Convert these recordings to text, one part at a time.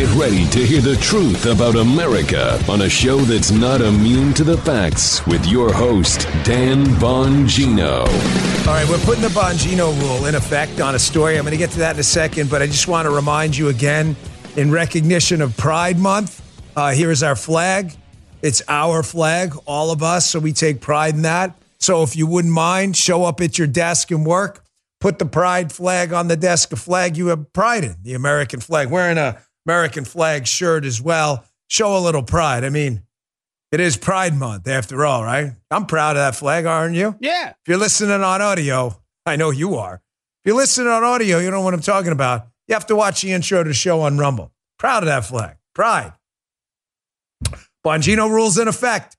Get ready to hear the truth about America on a show that's not immune to the facts with your host, Dan Bongino. All right, we're putting the Bongino rule in effect on a story. I'm going to get to that in a second, but I just want to remind you again in recognition of Pride Month, uh, here is our flag. It's our flag, all of us, so we take pride in that. So if you wouldn't mind, show up at your desk and work. Put the pride flag on the desk, a flag you have pride in, the American flag. Wearing a American flag shirt as well. Show a little pride. I mean, it is Pride Month after all, right? I'm proud of that flag, aren't you? Yeah. If you're listening on audio, I know you are. If you're listening on audio, you know what I'm talking about. You have to watch the intro to the show on Rumble. Proud of that flag. Pride. Bongino rules in effect.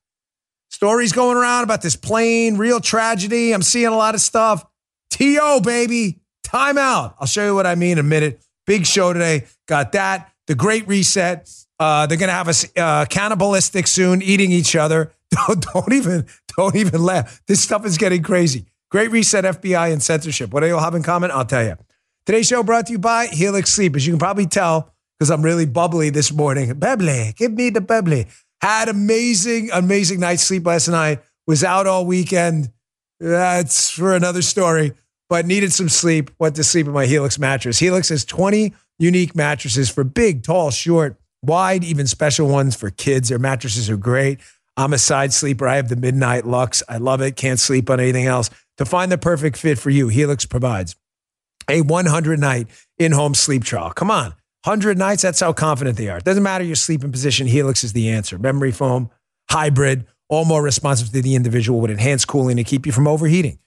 Stories going around about this plane, real tragedy. I'm seeing a lot of stuff. TO, baby. Timeout. I'll show you what I mean in a minute. Big show today. Got that. The Great Reset. Uh, they're gonna have us uh, cannibalistic soon, eating each other. Don't, don't even don't even laugh. This stuff is getting crazy. Great Reset, FBI, and censorship. What do you all have in common? I'll tell you. Today's show brought to you by Helix Sleep. As you can probably tell, because I'm really bubbly this morning. Bubbly, give me the bubbly. Had amazing, amazing night's sleep last night. Was out all weekend. That's for another story. But needed some sleep. Went to sleep in my Helix mattress. Helix has 20 unique mattresses for big, tall, short, wide, even special ones for kids. Their mattresses are great. I'm a side sleeper. I have the Midnight Lux. I love it. Can't sleep on anything else. To find the perfect fit for you, Helix provides a 100 night in home sleep trial. Come on. 100 nights, that's how confident they are. It doesn't matter your sleeping position, Helix is the answer. Memory foam, hybrid, all more responsive to the individual with enhanced cooling to keep you from overheating.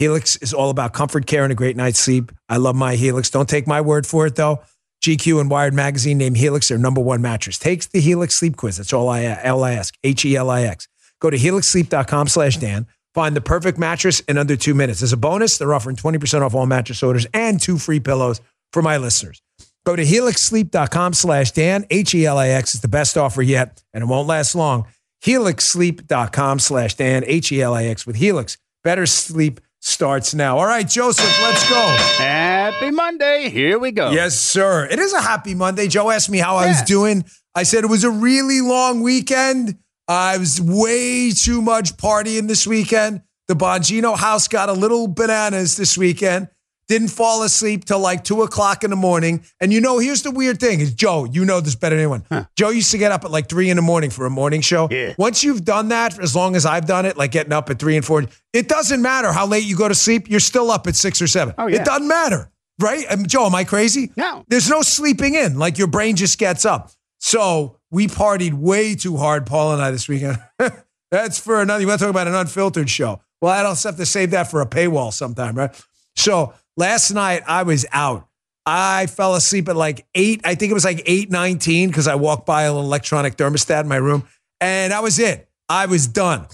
Helix is all about comfort care and a great night's sleep. I love my Helix. Don't take my word for it, though. GQ and Wired Magazine named Helix their number one mattress. Takes the Helix Sleep Quiz. That's all I, all I ask. H E L I X. Go to helixsleep.com slash Dan. Find the perfect mattress in under two minutes. As a bonus, they're offering 20% off all mattress orders and two free pillows for my listeners. Go to helixsleep.com slash Dan. H E L I X is the best offer yet, and it won't last long. Helixsleep.com slash Dan. H E L I X with Helix. Better sleep starts now. All right, Joseph, let's go. Happy Monday. Here we go. Yes, sir. It is a happy Monday. Joe asked me how I was doing. I said it was a really long weekend. I was way too much partying this weekend. The Bongino house got a little bananas this weekend. Didn't fall asleep till like two o'clock in the morning. And you know, here's the weird thing: is Joe, you know this better than anyone. Joe used to get up at like three in the morning for a morning show. Yeah. Once you've done that, as long as I've done it, like getting up at three and four, it doesn't matter how late you go to sleep. You're still up at six or seven. Oh, yeah. It doesn't matter, right? Um, Joe, am I crazy? No. There's no sleeping in. Like your brain just gets up. So we partied way too hard, Paul and I, this weekend. That's for another. You want to talk about an unfiltered show? Well, I'd also have to save that for a paywall sometime, right? So last night I was out. I fell asleep at like eight. I think it was like eight nineteen because I walked by an electronic thermostat in my room, and that was it. I was done.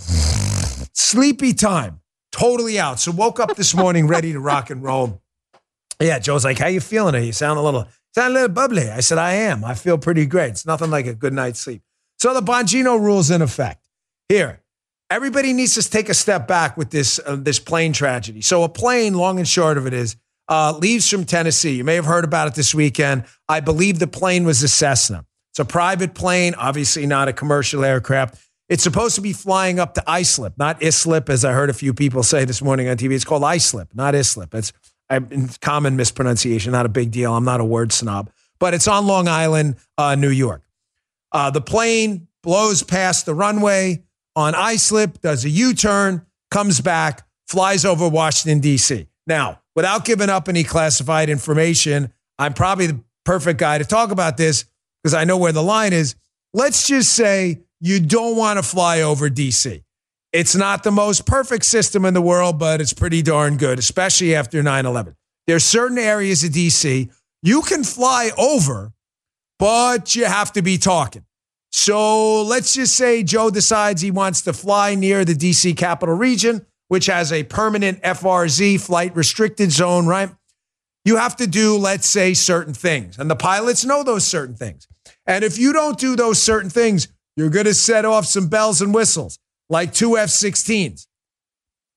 Sleepy time, totally out. So woke up this morning ready to rock and roll. Yeah, Joe's like, "How you feeling? Are you sound a little, sound a little bubbly." I said, "I am. I feel pretty great. It's nothing like a good night's sleep." So the Bongino rules in effect. Here, everybody needs to take a step back with this uh, this plane tragedy. So a plane, long and short of it is, uh, leaves from Tennessee. You may have heard about it this weekend. I believe the plane was a Cessna. It's a private plane, obviously not a commercial aircraft. It's supposed to be flying up to Islip, not Islip, as I heard a few people say this morning on TV. It's called Islip, not Islip. It's a common mispronunciation, not a big deal. I'm not a word snob, but it's on Long Island, uh, New York. Uh, the plane blows past the runway on Islip, does a U turn, comes back, flies over Washington, D.C. Now, without giving up any classified information, I'm probably the perfect guy to talk about this because I know where the line is. Let's just say you don't want to fly over D.C. It's not the most perfect system in the world, but it's pretty darn good, especially after 9 11. There's certain areas of DC you can fly over, but you have to be talking. So let's just say Joe decides he wants to fly near the DC capital region, which has a permanent FRZ flight restricted zone, right? You have to do, let's say, certain things. And the pilots know those certain things. And if you don't do those certain things, you're going to set off some bells and whistles like two F 16s.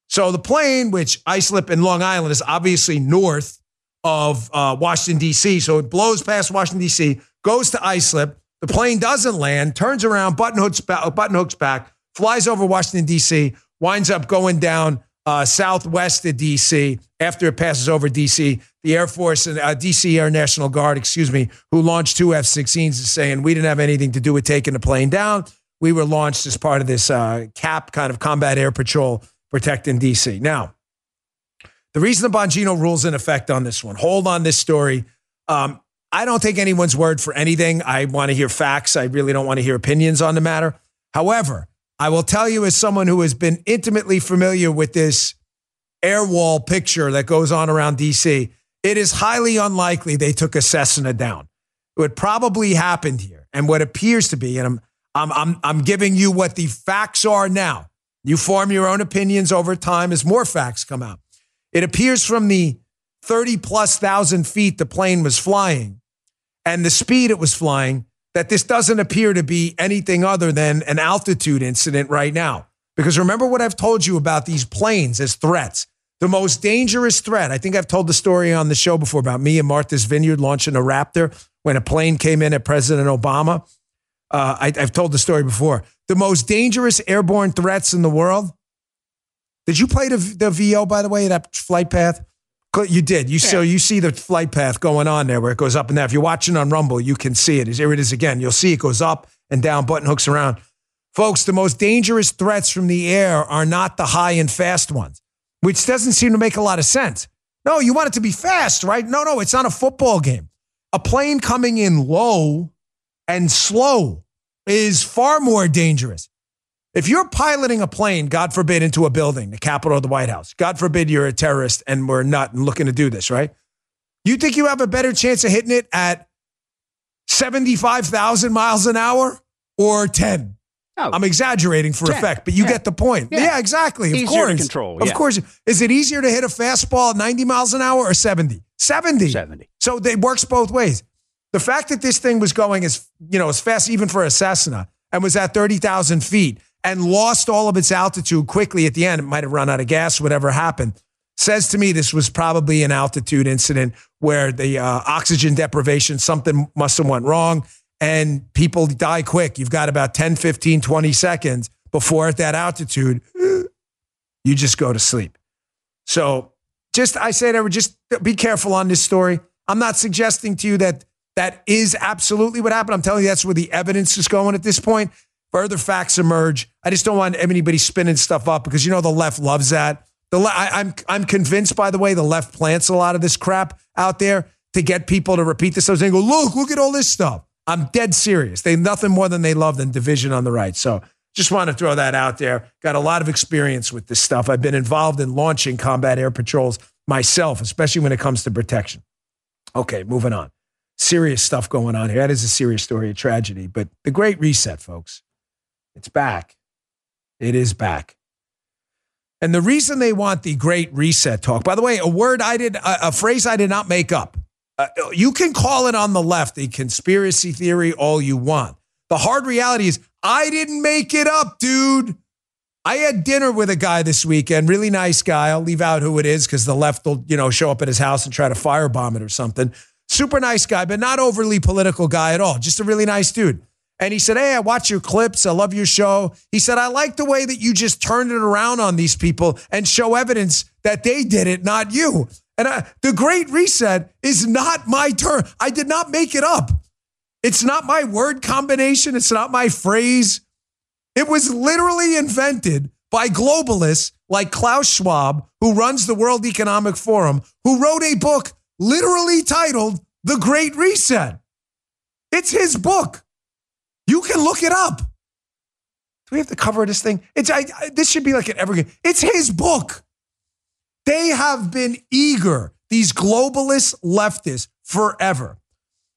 So the plane, which Islip in Long Island is obviously north of uh, Washington, D.C., so it blows past Washington, D.C., goes to islip. The plane doesn't land, turns around, button hooks, back, button hooks back, flies over Washington, D.C., winds up going down uh, southwest of D.C. after it passes over D.C. The Air Force and uh, D.C. Air National Guard, excuse me, who launched two F 16s, is saying we didn't have anything to do with taking the plane down. We were launched as part of this uh, CAP kind of combat air patrol protecting D.C. Now, the reason the Bongino rule's in effect on this one, hold on this story. Um, I don't take anyone's word for anything. I want to hear facts. I really don't want to hear opinions on the matter. However, I will tell you, as someone who has been intimately familiar with this air wall picture that goes on around DC, it is highly unlikely they took a Cessna down. What probably happened here, and what appears to be, and I'm, I'm, I'm, I'm giving you what the facts are now. You form your own opinions over time as more facts come out. It appears from the 30 plus thousand feet the plane was flying and the speed it was flying that this doesn't appear to be anything other than an altitude incident right now. Because remember what I've told you about these planes as threats. The most dangerous threat, I think I've told the story on the show before about me and Martha's Vineyard launching a Raptor when a plane came in at President Obama. Uh, I, I've told the story before. The most dangerous airborne threats in the world. Did you play the, the VO, by the way, that flight path? You did. You yeah. so you see the flight path going on there where it goes up and down. If you're watching on Rumble, you can see it. Here it is again. You'll see it goes up and down, button hooks around. Folks, the most dangerous threats from the air are not the high and fast ones, which doesn't seem to make a lot of sense. No, you want it to be fast, right? No, no, it's not a football game. A plane coming in low and slow is far more dangerous. If you're piloting a plane, God forbid, into a building, the Capitol or the White House, God forbid you're a terrorist and we're not looking to do this, right? You think you have a better chance of hitting it at 75,000 miles an hour or 10? Oh, I'm exaggerating for 10. effect, but you yeah. get the point. Yeah, yeah exactly. Easier of course. control. Of course. Is it easier to hit a fastball at 90 miles an hour or 70? 70. 70. So it works both ways. The fact that this thing was going as, you know, as fast even for a Cessna and was at 30,000 feet and lost all of its altitude quickly at the end. It might have run out of gas, whatever happened. Says to me, this was probably an altitude incident where the uh, oxygen deprivation, something must have went wrong and people die quick. You've got about 10, 15, 20 seconds before at that altitude, you just go to sleep. So just, I say to just be careful on this story. I'm not suggesting to you that that is absolutely what happened. I'm telling you that's where the evidence is going at this point further facts emerge. I just don't want anybody spinning stuff up because you know the left loves that. The le- I, I'm I'm convinced, by the way, the left plants a lot of this crap out there to get people to repeat this. and go, look, look at all this stuff. I'm dead serious. They nothing more than they love than division on the right. So just want to throw that out there. Got a lot of experience with this stuff. I've been involved in launching combat air patrols myself, especially when it comes to protection. Okay, moving on. Serious stuff going on here. That is a serious story, a tragedy. But the Great Reset, folks. It's back. It is back. And the reason they want the great reset talk, by the way, a word I did, a, a phrase I did not make up. Uh, you can call it on the left a conspiracy theory all you want. The hard reality is, I didn't make it up, dude. I had dinner with a guy this weekend, really nice guy. I'll leave out who it is because the left will, you know, show up at his house and try to firebomb it or something. Super nice guy, but not overly political guy at all. Just a really nice dude. And he said, Hey, I watch your clips. I love your show. He said, I like the way that you just turned it around on these people and show evidence that they did it, not you. And I, the great reset is not my term. I did not make it up. It's not my word combination. It's not my phrase. It was literally invented by globalists like Klaus Schwab, who runs the World Economic Forum, who wrote a book literally titled The Great Reset. It's his book. You can look it up. Do we have to cover this thing? It's I, I, this should be like an evergreen. It's his book. They have been eager, these globalist leftists, forever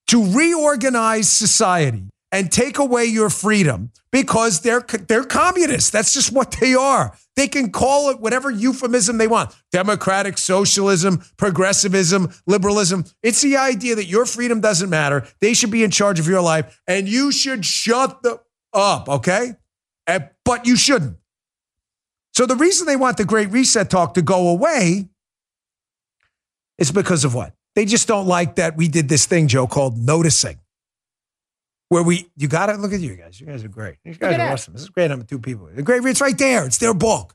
to reorganize society and take away your freedom because they're they're communists. That's just what they are. They can call it whatever euphemism they want. Democratic socialism, progressivism, liberalism. It's the idea that your freedom doesn't matter. They should be in charge of your life and you should shut the up, okay? And, but you shouldn't. So the reason they want the great reset talk to go away is because of what? They just don't like that we did this thing, Joe, called noticing. Where we, you got to look at you guys. You guys are great. You guys are awesome. This is great. I'm two people. The great, it's right there. It's their book.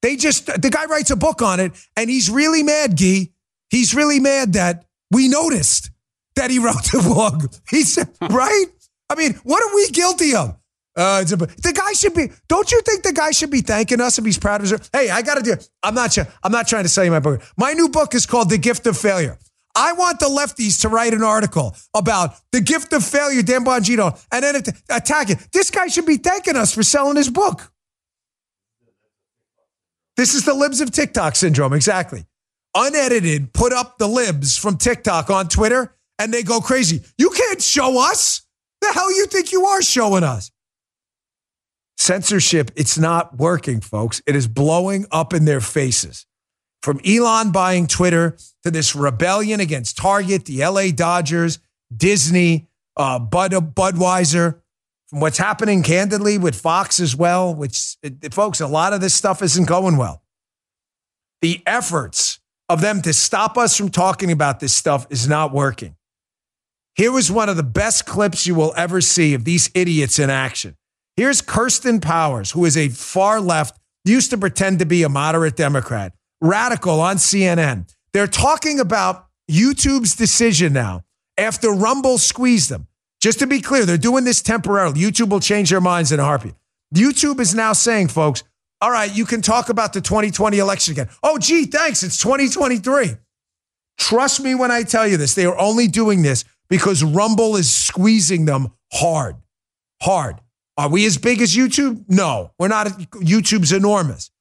They just, the guy writes a book on it and he's really mad, Gee. He's really mad that we noticed that he wrote the book. He said, right? I mean, what are we guilty of? Uh, a, the guy should be. Don't you think the guy should be thanking us if he's proud of his? Hey, I got to do. I'm not. I'm not trying to sell you my book. My new book is called The Gift of Failure. I want the lefties to write an article about the gift of failure, Dan Bongino, and then attack it. This guy should be thanking us for selling his book. This is the libs of TikTok syndrome, exactly. Unedited, put up the libs from TikTok on Twitter, and they go crazy. You can't show us. The hell you think you are showing us? Censorship, it's not working, folks. It is blowing up in their faces. From Elon buying Twitter to this rebellion against Target, the LA Dodgers, Disney, uh, Bud, Budweiser, from what's happening candidly with Fox as well, which, it, folks, a lot of this stuff isn't going well. The efforts of them to stop us from talking about this stuff is not working. Here was one of the best clips you will ever see of these idiots in action. Here's Kirsten Powers, who is a far left, used to pretend to be a moderate Democrat, radical on CNN. They're talking about YouTube's decision now after Rumble squeezed them. Just to be clear, they're doing this temporarily. YouTube will change their minds in a heartbeat. YouTube is now saying, folks, all right, you can talk about the 2020 election again. Oh, gee, thanks. It's 2023. Trust me when I tell you this. They are only doing this because Rumble is squeezing them hard, hard. Are we as big as YouTube? No, we're not. YouTube's enormous.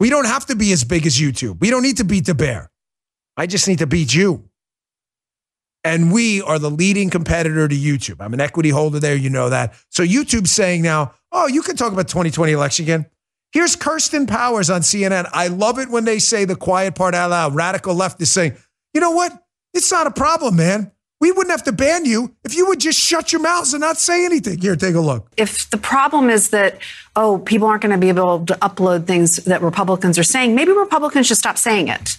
We don't have to be as big as YouTube. We don't need to beat the bear. I just need to beat you. And we are the leading competitor to YouTube. I'm an equity holder there. You know that. So YouTube's saying now, oh, you can talk about 2020 election again. Here's Kirsten Powers on CNN. I love it when they say the quiet part out loud. Radical left is saying, you know what? It's not a problem, man. We wouldn't have to ban you if you would just shut your mouths and not say anything. Here, take a look. If the problem is that, oh, people aren't going to be able to upload things that Republicans are saying, maybe Republicans should stop saying it.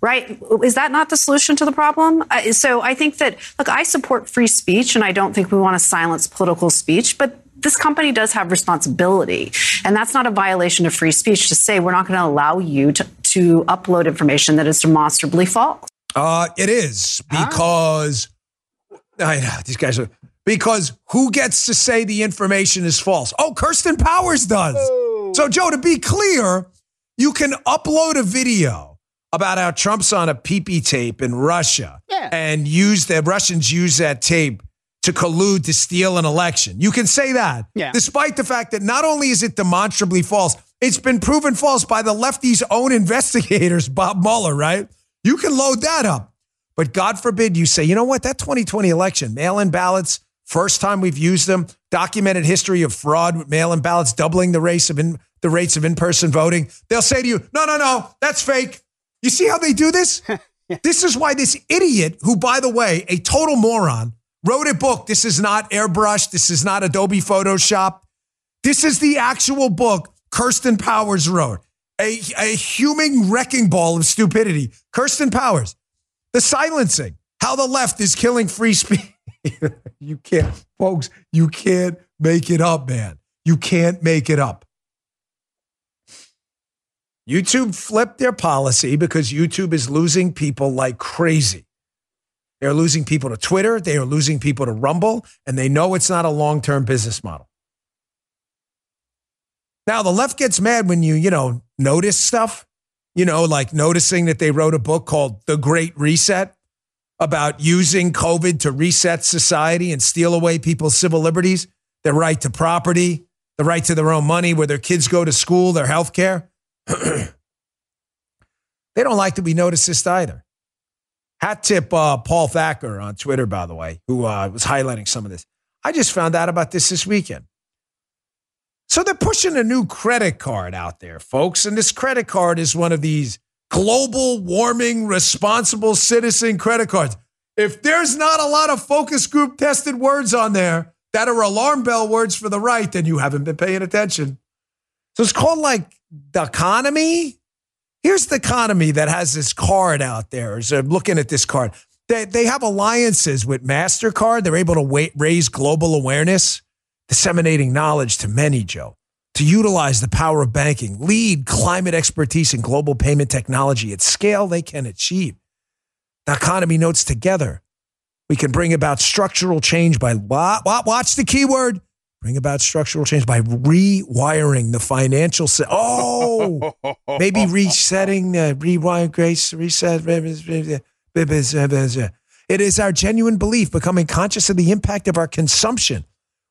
Right? Is that not the solution to the problem? Uh, so I think that, look, I support free speech and I don't think we want to silence political speech, but this company does have responsibility. And that's not a violation of free speech to say we're not going to allow you to, to upload information that is demonstrably false. Uh, it is because I know these guys are because who gets to say the information is false? Oh, Kirsten Powers does. Oh. So, Joe, to be clear, you can upload a video about how Trump's on a PP tape in Russia yeah. and use the Russians use that tape to collude to steal an election. You can say that, yeah. despite the fact that not only is it demonstrably false, it's been proven false by the lefties' own investigators, Bob Mueller, right? You can load that up. But God forbid you say, you know what, that 2020 election, mail in ballots, first time we've used them, documented history of fraud with mail in ballots, doubling the race of in, the rates of in person voting. They'll say to you, no, no, no, that's fake. You see how they do this? this is why this idiot, who, by the way, a total moron, wrote a book. This is not airbrush. This is not Adobe Photoshop. This is the actual book Kirsten Powers wrote. A, a human wrecking ball of stupidity. Kirsten Powers. The silencing, how the left is killing free speech. you can't, folks, you can't make it up, man. You can't make it up. YouTube flipped their policy because YouTube is losing people like crazy. They're losing people to Twitter, they are losing people to Rumble, and they know it's not a long term business model. Now, the left gets mad when you, you know, notice stuff you know, like noticing that they wrote a book called The Great Reset about using COVID to reset society and steal away people's civil liberties, their right to property, the right to their own money, where their kids go to school, their health care. they don't like that we notice this either. Hat tip uh, Paul Thacker on Twitter, by the way, who uh, was highlighting some of this. I just found out about this this weekend. So they're pushing a new credit card out there, folks. And this credit card is one of these global warming responsible citizen credit cards. If there's not a lot of focus group tested words on there that are alarm bell words for the right, then you haven't been paying attention. So it's called like Doconomy. Here's Doconomy that has this card out there. So I'm uh, looking at this card. They, they have alliances with MasterCard. They're able to raise global awareness, disseminating knowledge to many, Joe, to utilize the power of banking, lead climate expertise and global payment technology at scale they can achieve. Doconomy notes together. We can bring about structural change by watch the keyword. Bring about structural change by rewiring the financial system. Oh, maybe resetting the rewiring grace reset. It is our genuine belief, becoming conscious of the impact of our consumption.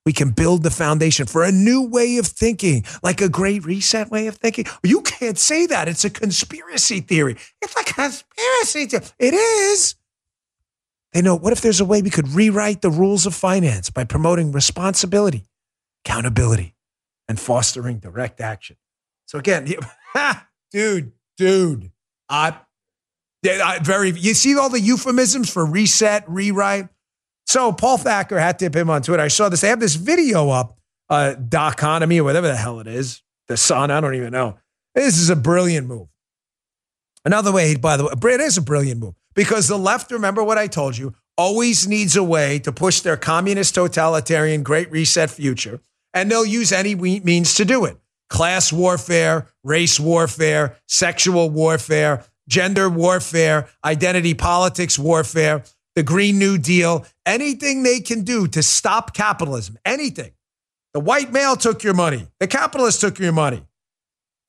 We can build the foundation for a new way of thinking, like a great reset way of thinking. You can't say that. It's a conspiracy theory. It's a conspiracy theory. It is. They know what if there's a way we could rewrite the rules of finance by promoting responsibility, accountability, and fostering direct action. So again, dude, dude, I, I very you see all the euphemisms for reset, rewrite. So Paul Thacker had to him on Twitter. I saw this. They have this video up, uh, Doconomy or whatever the hell it is, the Sun. I don't even know. This is a brilliant move. Another way, by the way, it is a brilliant move because the left, remember what I told you, always needs a way to push their communist, totalitarian, great reset future. And they'll use any means to do it class warfare, race warfare, sexual warfare, gender warfare, identity politics warfare, the Green New Deal, anything they can do to stop capitalism, anything. The white male took your money, the capitalists took your money.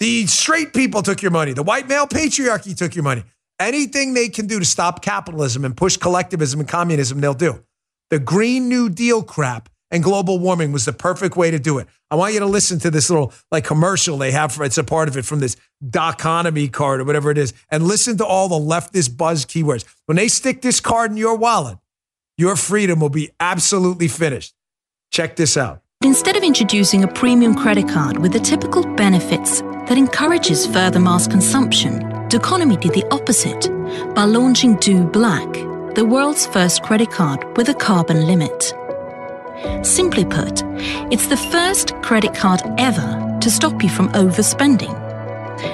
The straight people took your money. The white male patriarchy took your money. Anything they can do to stop capitalism and push collectivism and communism, they'll do. The Green New Deal crap and global warming was the perfect way to do it. I want you to listen to this little like commercial they have for it's a part of it from this Doconomy card or whatever it is, and listen to all the leftist buzz keywords. When they stick this card in your wallet, your freedom will be absolutely finished. Check this out. Instead of introducing a premium credit card with the typical benefits that encourages further mass consumption, Doconomy did the opposite by launching Do Black, the world's first credit card with a carbon limit. Simply put, it's the first credit card ever to stop you from overspending.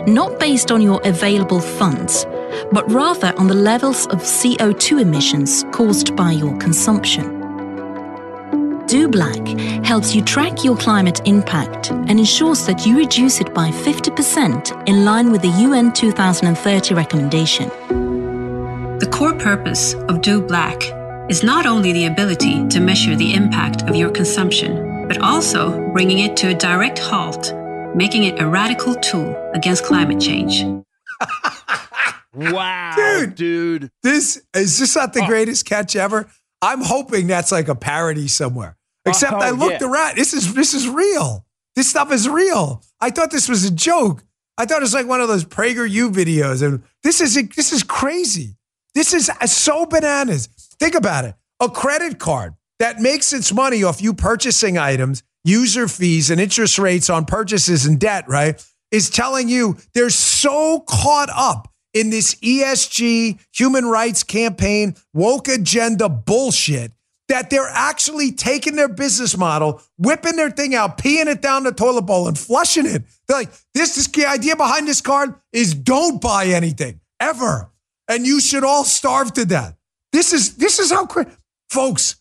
Not based on your available funds, but rather on the levels of CO2 emissions caused by your consumption. Do Black helps you track your climate impact and ensures that you reduce it by 50% in line with the UN 2030 recommendation. The core purpose of Do Black is not only the ability to measure the impact of your consumption, but also bringing it to a direct halt, making it a radical tool against climate change. wow, dude, dude. This is this not the oh. greatest catch ever? I'm hoping that's like a parody somewhere. Except oh, I oh, looked yeah. around. This is this is real. This stuff is real. I thought this was a joke. I thought it was like one of those PragerU videos, and this is this is crazy. This is so bananas. Think about it. A credit card that makes its money off you purchasing items, user fees, and interest rates on purchases and debt, right? Is telling you they're so caught up in this ESG, human rights campaign, woke agenda bullshit that they're actually taking their business model, whipping their thing out, peeing it down the toilet bowl and flushing it. They're like, this is the idea behind this card is don't buy anything ever. And you should all starve to death. This is this is how folks,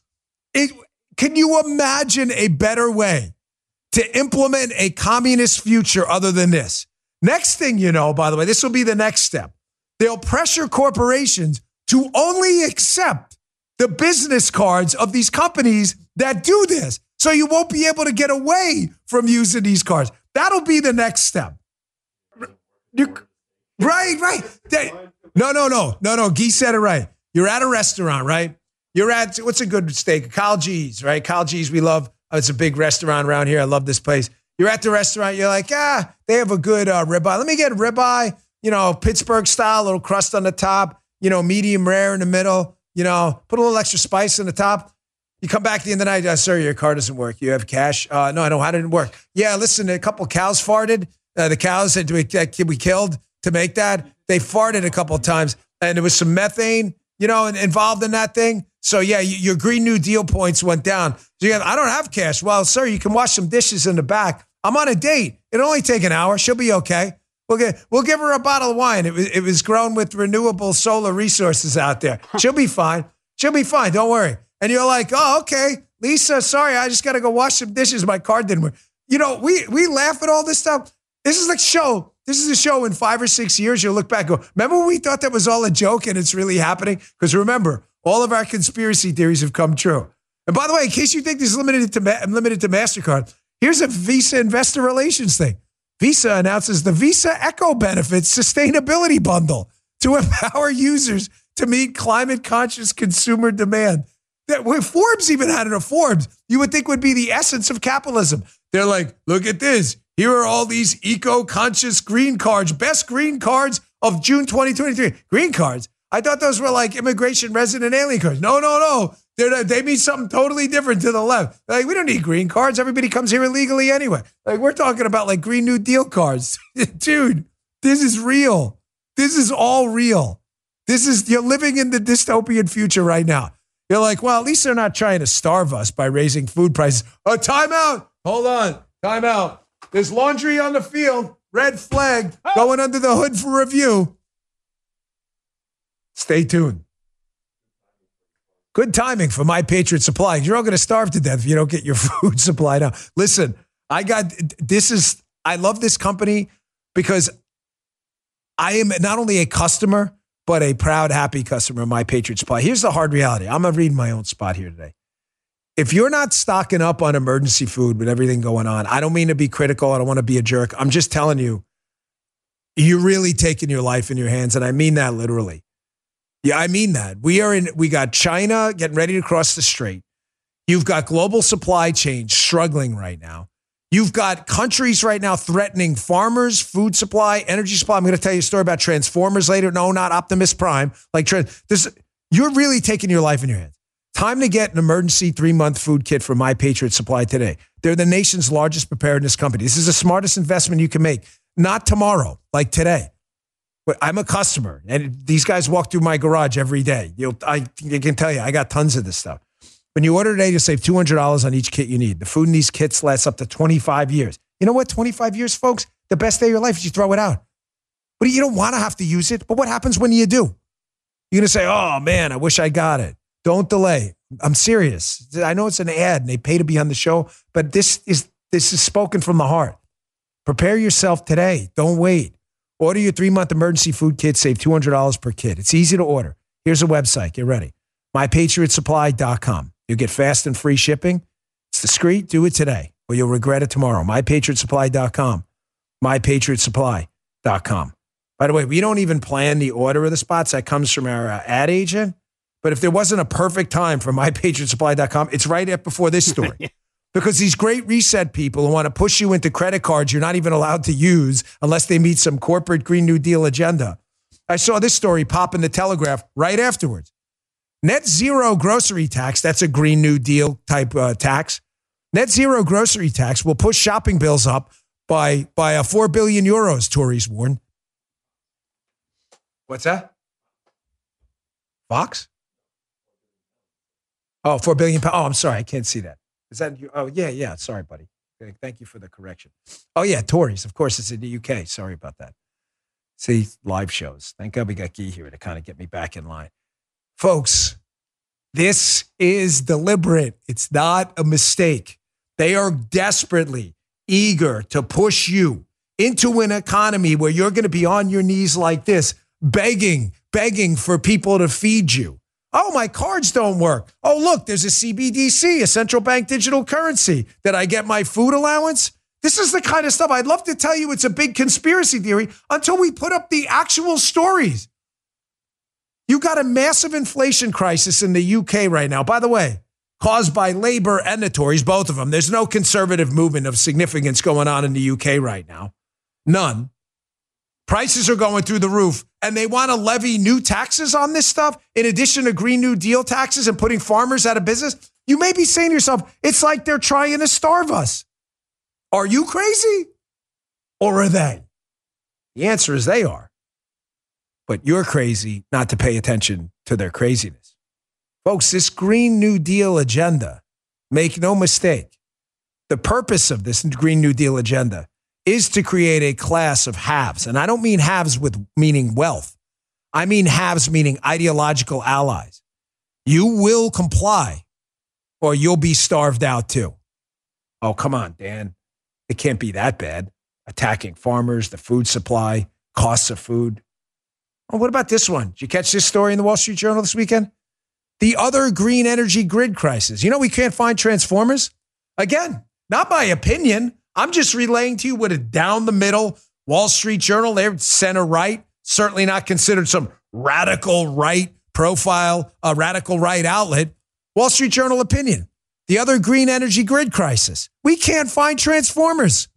it, can you imagine a better way to implement a communist future other than this? Next thing you know, by the way, this will be the next step. They'll pressure corporations to only accept the business cards of these companies that do this. So you won't be able to get away from using these cards. That'll be the next step. You, right, right. no, no, no, no, no. Guy said it right. You're at a restaurant, right? You're at what's a good steak? Kyle G's, right? Kyle G's, we love. Oh, it's a big restaurant around here. I love this place. You're at the restaurant. You're like, ah, they have a good uh, ribeye. Let me get ribeye. You know, Pittsburgh style, little crust on the top. You know, medium rare in the middle you know, put a little extra spice in the top. You come back at the end of the night, uh, sir, your car doesn't work. You have cash? Uh, no, I don't. How did it work? Yeah, listen, a couple cows farted. Uh, the cows that we, that we killed to make that, they farted a couple times, and there was some methane, you know, involved in that thing. So yeah, your Green New Deal points went down. So you have, I don't have cash. Well, sir, you can wash some dishes in the back. I'm on a date. It'll only take an hour. She'll be okay. We'll get we'll give her a bottle of wine. It was it was grown with renewable solar resources out there. She'll be fine. She'll be fine. Don't worry. And you're like, oh, okay, Lisa. Sorry, I just got to go wash some dishes. My car didn't work. You know, we we laugh at all this stuff. This is like show. This is a show in five or six years. You'll look back. And go, remember when we thought that was all a joke and it's really happening? Because remember, all of our conspiracy theories have come true. And by the way, in case you think this is limited to limited to Mastercard, here's a Visa investor relations thing. Visa announces the Visa Eco Benefits Sustainability Bundle to empower users to meet climate conscious consumer demand. That if Forbes even had it a Forbes, you would think would be the essence of capitalism. They're like, look at this. Here are all these eco conscious green cards, best green cards of June 2023. Green cards. I thought those were like immigration resident alien cards. No, no, no. They're, they mean something totally different to the left. Like, we don't need green cards. Everybody comes here illegally anyway. Like, we're talking about like Green New Deal cards. Dude, this is real. This is all real. This is, you're living in the dystopian future right now. You're like, well, at least they're not trying to starve us by raising food prices. Oh, timeout. Hold on. Timeout. There's laundry on the field. Red flag going under the hood for review. Stay tuned. Good timing for my Patriot Supply. You're all going to starve to death if you don't get your food supply now. Listen, I got this is I love this company because I am not only a customer but a proud, happy customer of my Patriot Supply. Here's the hard reality. I'm gonna read my own spot here today. If you're not stocking up on emergency food with everything going on, I don't mean to be critical. I don't want to be a jerk. I'm just telling you, you're really taking your life in your hands, and I mean that literally. Yeah, I mean that. We are in, we got China getting ready to cross the strait. You've got global supply chains struggling right now. You've got countries right now threatening farmers, food supply, energy supply. I'm going to tell you a story about Transformers later. No, not Optimus Prime. Like, this, you're really taking your life in your hands. Time to get an emergency three month food kit from My Patriot Supply today. They're the nation's largest preparedness company. This is the smartest investment you can make. Not tomorrow, like today. But I'm a customer, and these guys walk through my garage every day. You'll, I, can tell you, I got tons of this stuff. When you order today, you save $200 on each kit you need. The food in these kits lasts up to 25 years. You know what? 25 years, folks, the best day of your life is you throw it out. But you don't want to have to use it. But what happens when you do? You're going to say, oh man, I wish I got it. Don't delay. I'm serious. I know it's an ad and they pay to be on the show, but this is this is spoken from the heart. Prepare yourself today. Don't wait. Order your three month emergency food kit, save $200 per kit. It's easy to order. Here's a website. Get ready mypatriotsupply.com. You'll get fast and free shipping. It's discreet. Do it today or you'll regret it tomorrow. mypatriotsupply.com. mypatriotsupply.com. By the way, we don't even plan the order of the spots. That comes from our uh, ad agent. But if there wasn't a perfect time for mypatriotsupply.com, it's right up before this story. because these great reset people who want to push you into credit cards you're not even allowed to use unless they meet some corporate Green New Deal agenda. I saw this story pop in the Telegraph right afterwards. Net zero grocery tax, that's a Green New Deal type uh, tax. Net zero grocery tax will push shopping bills up by, by a 4 billion euros, Tories warn. What's that? Fox? Oh, 4 billion. Oh, I'm sorry. I can't see that. Is that you? Oh, yeah, yeah. Sorry, buddy. Thank you for the correction. Oh, yeah, Tories. Of course, it's in the UK. Sorry about that. See, live shows. Thank God we got Guy here to kind of get me back in line. Folks, this is deliberate. It's not a mistake. They are desperately eager to push you into an economy where you're going to be on your knees like this, begging, begging for people to feed you. Oh, my cards don't work. Oh, look, there's a CBDC, a central bank digital currency. That I get my food allowance? This is the kind of stuff I'd love to tell you it's a big conspiracy theory until we put up the actual stories. You got a massive inflation crisis in the UK right now. By the way, caused by Labour and the Tories, both of them. There's no conservative movement of significance going on in the UK right now. None. Prices are going through the roof, and they want to levy new taxes on this stuff in addition to Green New Deal taxes and putting farmers out of business. You may be saying to yourself, it's like they're trying to starve us. Are you crazy? Or are they? The answer is they are. But you're crazy not to pay attention to their craziness. Folks, this Green New Deal agenda, make no mistake, the purpose of this Green New Deal agenda is to create a class of haves. And I don't mean haves with meaning wealth. I mean haves meaning ideological allies. You will comply or you'll be starved out too. Oh, come on, Dan. It can't be that bad. Attacking farmers, the food supply, costs of food. Oh, what about this one? Did you catch this story in the Wall Street Journal this weekend? The other green energy grid crisis. You know, we can't find transformers. Again, not my opinion. I'm just relaying to you what a down the middle Wall Street Journal, they're center right, certainly not considered some radical right profile, a radical right outlet. Wall Street Journal opinion. The other green energy grid crisis. We can't find transformers.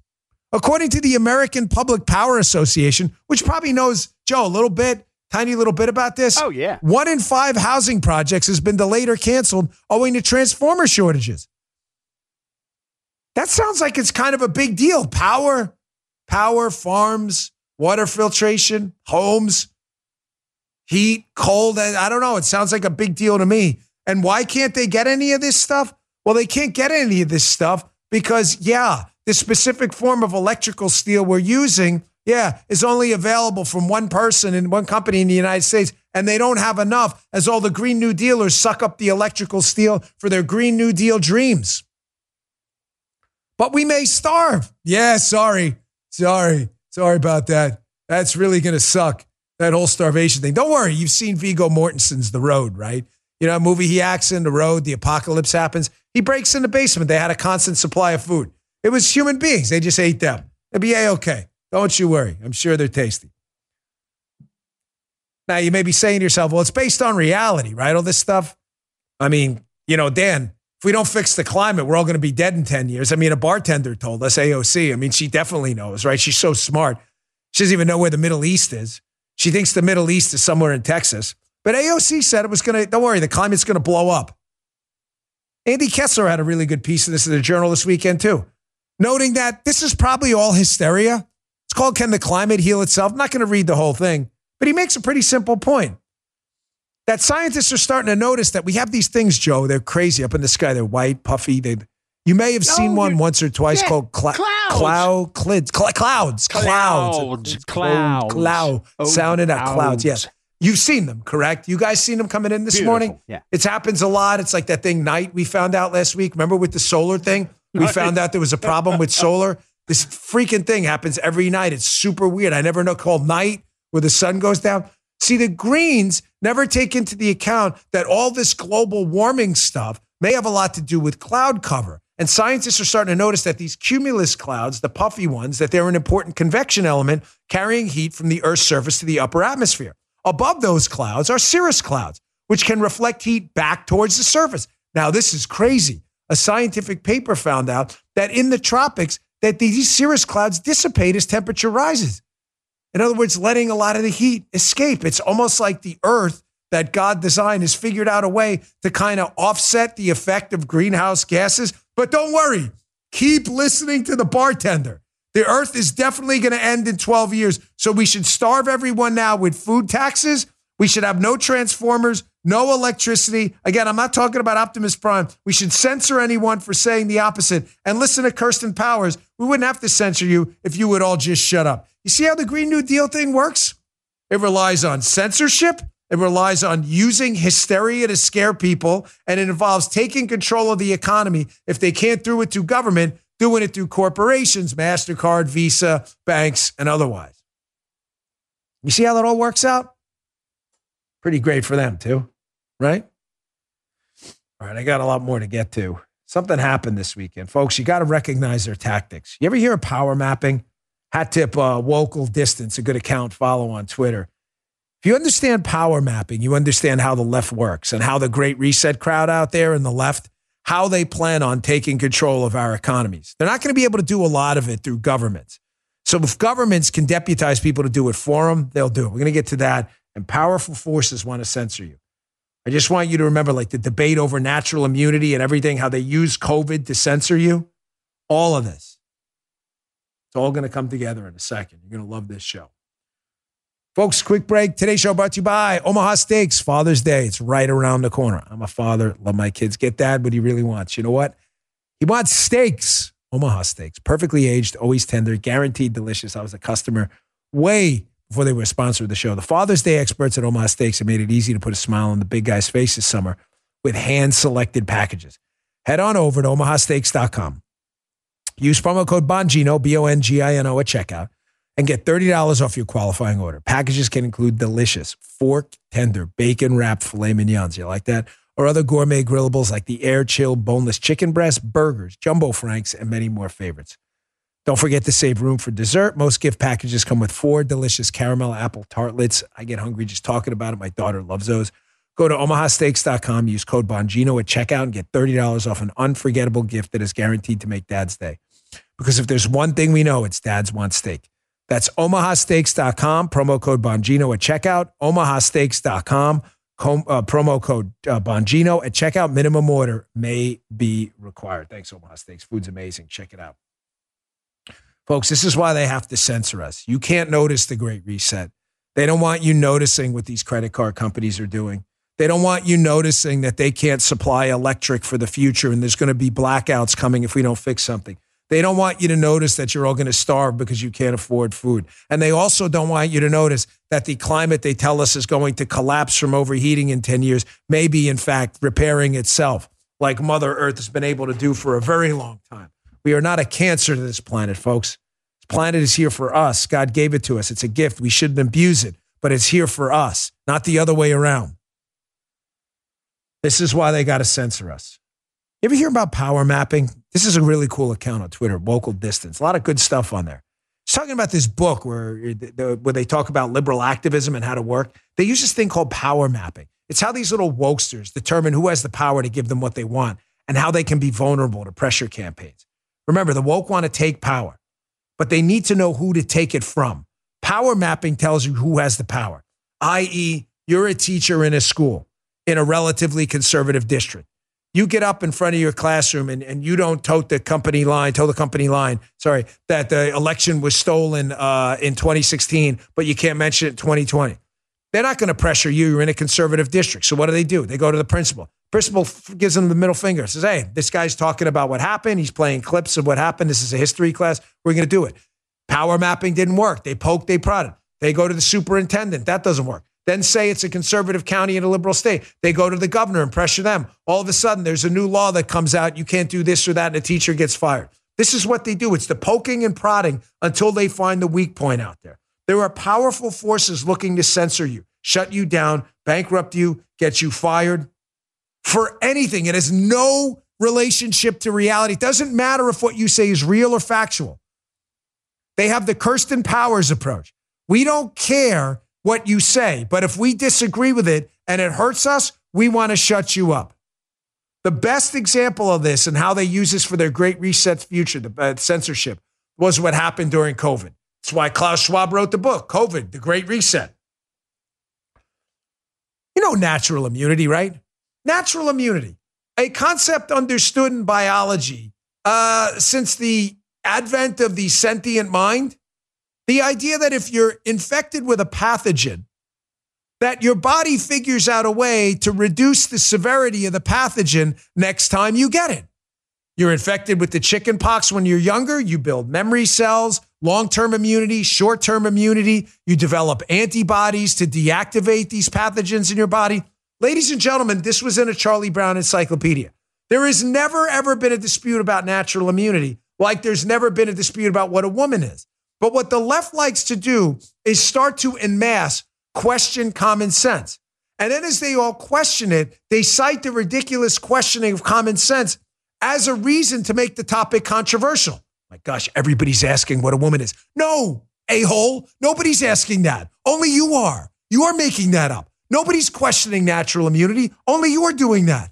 According to the American Public Power Association, which probably knows, Joe, a little bit, tiny little bit about this. Oh, yeah. One in five housing projects has been delayed or canceled owing to transformer shortages. That sounds like it's kind of a big deal. Power, power, farms, water filtration, homes, heat, cold. I don't know. It sounds like a big deal to me. And why can't they get any of this stuff? Well, they can't get any of this stuff because, yeah, the specific form of electrical steel we're using, yeah, is only available from one person in one company in the United States. And they don't have enough as all the Green New Dealers suck up the electrical steel for their Green New Deal dreams. But we may starve. Yeah, sorry. Sorry. Sorry about that. That's really going to suck, that whole starvation thing. Don't worry. You've seen Viggo Mortensen's The Road, right? You know, a movie he acts in, The Road, the apocalypse happens. He breaks in the basement. They had a constant supply of food. It was human beings. They just ate them. It'd be A-okay. Don't you worry. I'm sure they're tasty. Now, you may be saying to yourself, well, it's based on reality, right? All this stuff. I mean, you know, Dan, if we don't fix the climate, we're all going to be dead in 10 years. I mean, a bartender told us, AOC. I mean, she definitely knows, right? She's so smart. She doesn't even know where the Middle East is. She thinks the Middle East is somewhere in Texas. But AOC said it was going to, don't worry, the climate's going to blow up. Andy Kessler had a really good piece of this in the journal this weekend, too, noting that this is probably all hysteria. It's called Can the Climate Heal Itself? I'm not going to read the whole thing, but he makes a pretty simple point that scientists are starting to notice that we have these things, Joe. They're crazy up in the sky. They're white, puffy. They, you may have seen one once or twice yeah, called cl- clouds. cloud, clids, cl- clouds, clouds, Clouds, clouds. cloud, Oh, sounding out clouds. clouds. Yes, you've seen them, correct? You guys seen them coming in this Beautiful, morning? yeah. it happens a lot. It's like that thing night we found out last week. Remember with the solar thing? We found out there was a problem with solar. This freaking thing happens every night. It's super weird. I never know called night where the sun goes down. See, the Greens never take into the account that all this global warming stuff may have a lot to do with cloud cover. And scientists are starting to notice that these cumulus clouds, the puffy ones, that they're an important convection element carrying heat from the Earth's surface to the upper atmosphere. Above those clouds are cirrus clouds, which can reflect heat back towards the surface. Now, this is crazy. A scientific paper found out that in the tropics, that these cirrus clouds dissipate as temperature rises. In other words, letting a lot of the heat escape. It's almost like the earth that God designed has figured out a way to kind of offset the effect of greenhouse gases. But don't worry, keep listening to the bartender. The earth is definitely going to end in 12 years. So we should starve everyone now with food taxes. We should have no transformers, no electricity. Again, I'm not talking about Optimus Prime. We should censor anyone for saying the opposite. And listen to Kirsten Powers. We wouldn't have to censor you if you would all just shut up. You see how the Green New Deal thing works? It relies on censorship. It relies on using hysteria to scare people. And it involves taking control of the economy. If they can't do it through government, doing it through corporations, MasterCard, Visa, banks, and otherwise. You see how that all works out? Pretty great for them, too, right? All right, I got a lot more to get to. Something happened this weekend. Folks, you got to recognize their tactics. You ever hear of power mapping? Hat tip, uh, local distance, a good account, follow on Twitter. If you understand power mapping, you understand how the left works and how the great reset crowd out there in the left, how they plan on taking control of our economies. They're not going to be able to do a lot of it through governments. So if governments can deputize people to do it for them, they'll do it. We're going to get to that. And powerful forces want to censor you. I just want you to remember like the debate over natural immunity and everything, how they use COVID to censor you. All of this. It's all going to come together in a second. You're going to love this show. Folks, quick break. Today's show brought to you by Omaha Steaks. Father's Day. It's right around the corner. I'm a father, love my kids. Get dad what he really wants. You know what? He wants steaks. Omaha steaks. Perfectly aged, always tender, guaranteed delicious. I was a customer way before they were a sponsor of the show. The Father's Day experts at Omaha Steaks have made it easy to put a smile on the big guy's face this summer with hand selected packages. Head on over to omahasteaks.com. Use promo code Bongino, B O N G I N O, at checkout and get $30 off your qualifying order. Packages can include delicious, fork tender, bacon wrapped filet mignons. You like that? Or other gourmet grillables like the air chill boneless chicken breast, burgers, jumbo franks, and many more favorites. Don't forget to save room for dessert. Most gift packages come with four delicious caramel apple tartlets. I get hungry just talking about it. My daughter loves those. Go to omahasteaks.com, use code Bongino at checkout, and get $30 off an unforgettable gift that is guaranteed to make dad's day. Because if there's one thing we know, it's dads want steak. That's omahasteaks.com, promo code Bongino at checkout, omahasteaks.com, com, uh, promo code uh, Bongino at checkout. Minimum order may be required. Thanks, Omaha Steaks. Food's amazing. Check it out. Folks, this is why they have to censor us. You can't notice the Great Reset. They don't want you noticing what these credit card companies are doing. They don't want you noticing that they can't supply electric for the future and there's going to be blackouts coming if we don't fix something. They don't want you to notice that you're all going to starve because you can't afford food. And they also don't want you to notice that the climate they tell us is going to collapse from overheating in 10 years may be, in fact, repairing itself, like Mother Earth has been able to do for a very long time. We are not a cancer to this planet, folks. This planet is here for us. God gave it to us. It's a gift. We shouldn't abuse it, but it's here for us, not the other way around. This is why they got to censor us. You ever hear about power mapping? This is a really cool account on Twitter, Local Distance. A lot of good stuff on there. It's talking about this book where, uh, where they talk about liberal activism and how to work. They use this thing called power mapping. It's how these little wokesters determine who has the power to give them what they want and how they can be vulnerable to pressure campaigns. Remember, the woke want to take power, but they need to know who to take it from. Power mapping tells you who has the power, i.e., you're a teacher in a school in a relatively conservative district you get up in front of your classroom and, and you don't tote the company line, toe the company line, sorry, that the election was stolen uh, in 2016, but you can't mention it in 2020. They're not going to pressure you. You're in a conservative district. So what do they do? They go to the principal. Principal gives them the middle finger, says, hey, this guy's talking about what happened. He's playing clips of what happened. This is a history class. We're going to do it. Power mapping didn't work. They poked, they prodded. They go to the superintendent. That doesn't work. Then say it's a conservative county in a liberal state. They go to the governor and pressure them. All of a sudden, there's a new law that comes out. You can't do this or that, and a teacher gets fired. This is what they do. It's the poking and prodding until they find the weak point out there. There are powerful forces looking to censor you, shut you down, bankrupt you, get you fired for anything. It has no relationship to reality. It doesn't matter if what you say is real or factual. They have the Kirsten Powers approach. We don't care what you say. But if we disagree with it and it hurts us, we want to shut you up. The best example of this and how they use this for their great reset future, the uh, censorship, was what happened during COVID. That's why Klaus Schwab wrote the book, COVID, The Great Reset. You know natural immunity, right? Natural immunity, a concept understood in biology uh, since the advent of the sentient mind the idea that if you're infected with a pathogen, that your body figures out a way to reduce the severity of the pathogen next time you get it. You're infected with the chicken pox when you're younger, you build memory cells, long term immunity, short term immunity. You develop antibodies to deactivate these pathogens in your body. Ladies and gentlemen, this was in a Charlie Brown encyclopedia. There has never, ever been a dispute about natural immunity, like there's never been a dispute about what a woman is. But what the left likes to do is start to en masse question common sense. And then as they all question it, they cite the ridiculous questioning of common sense as a reason to make the topic controversial. My gosh, everybody's asking what a woman is. No, a hole. Nobody's asking that. Only you are. You are making that up. Nobody's questioning natural immunity. Only you are doing that.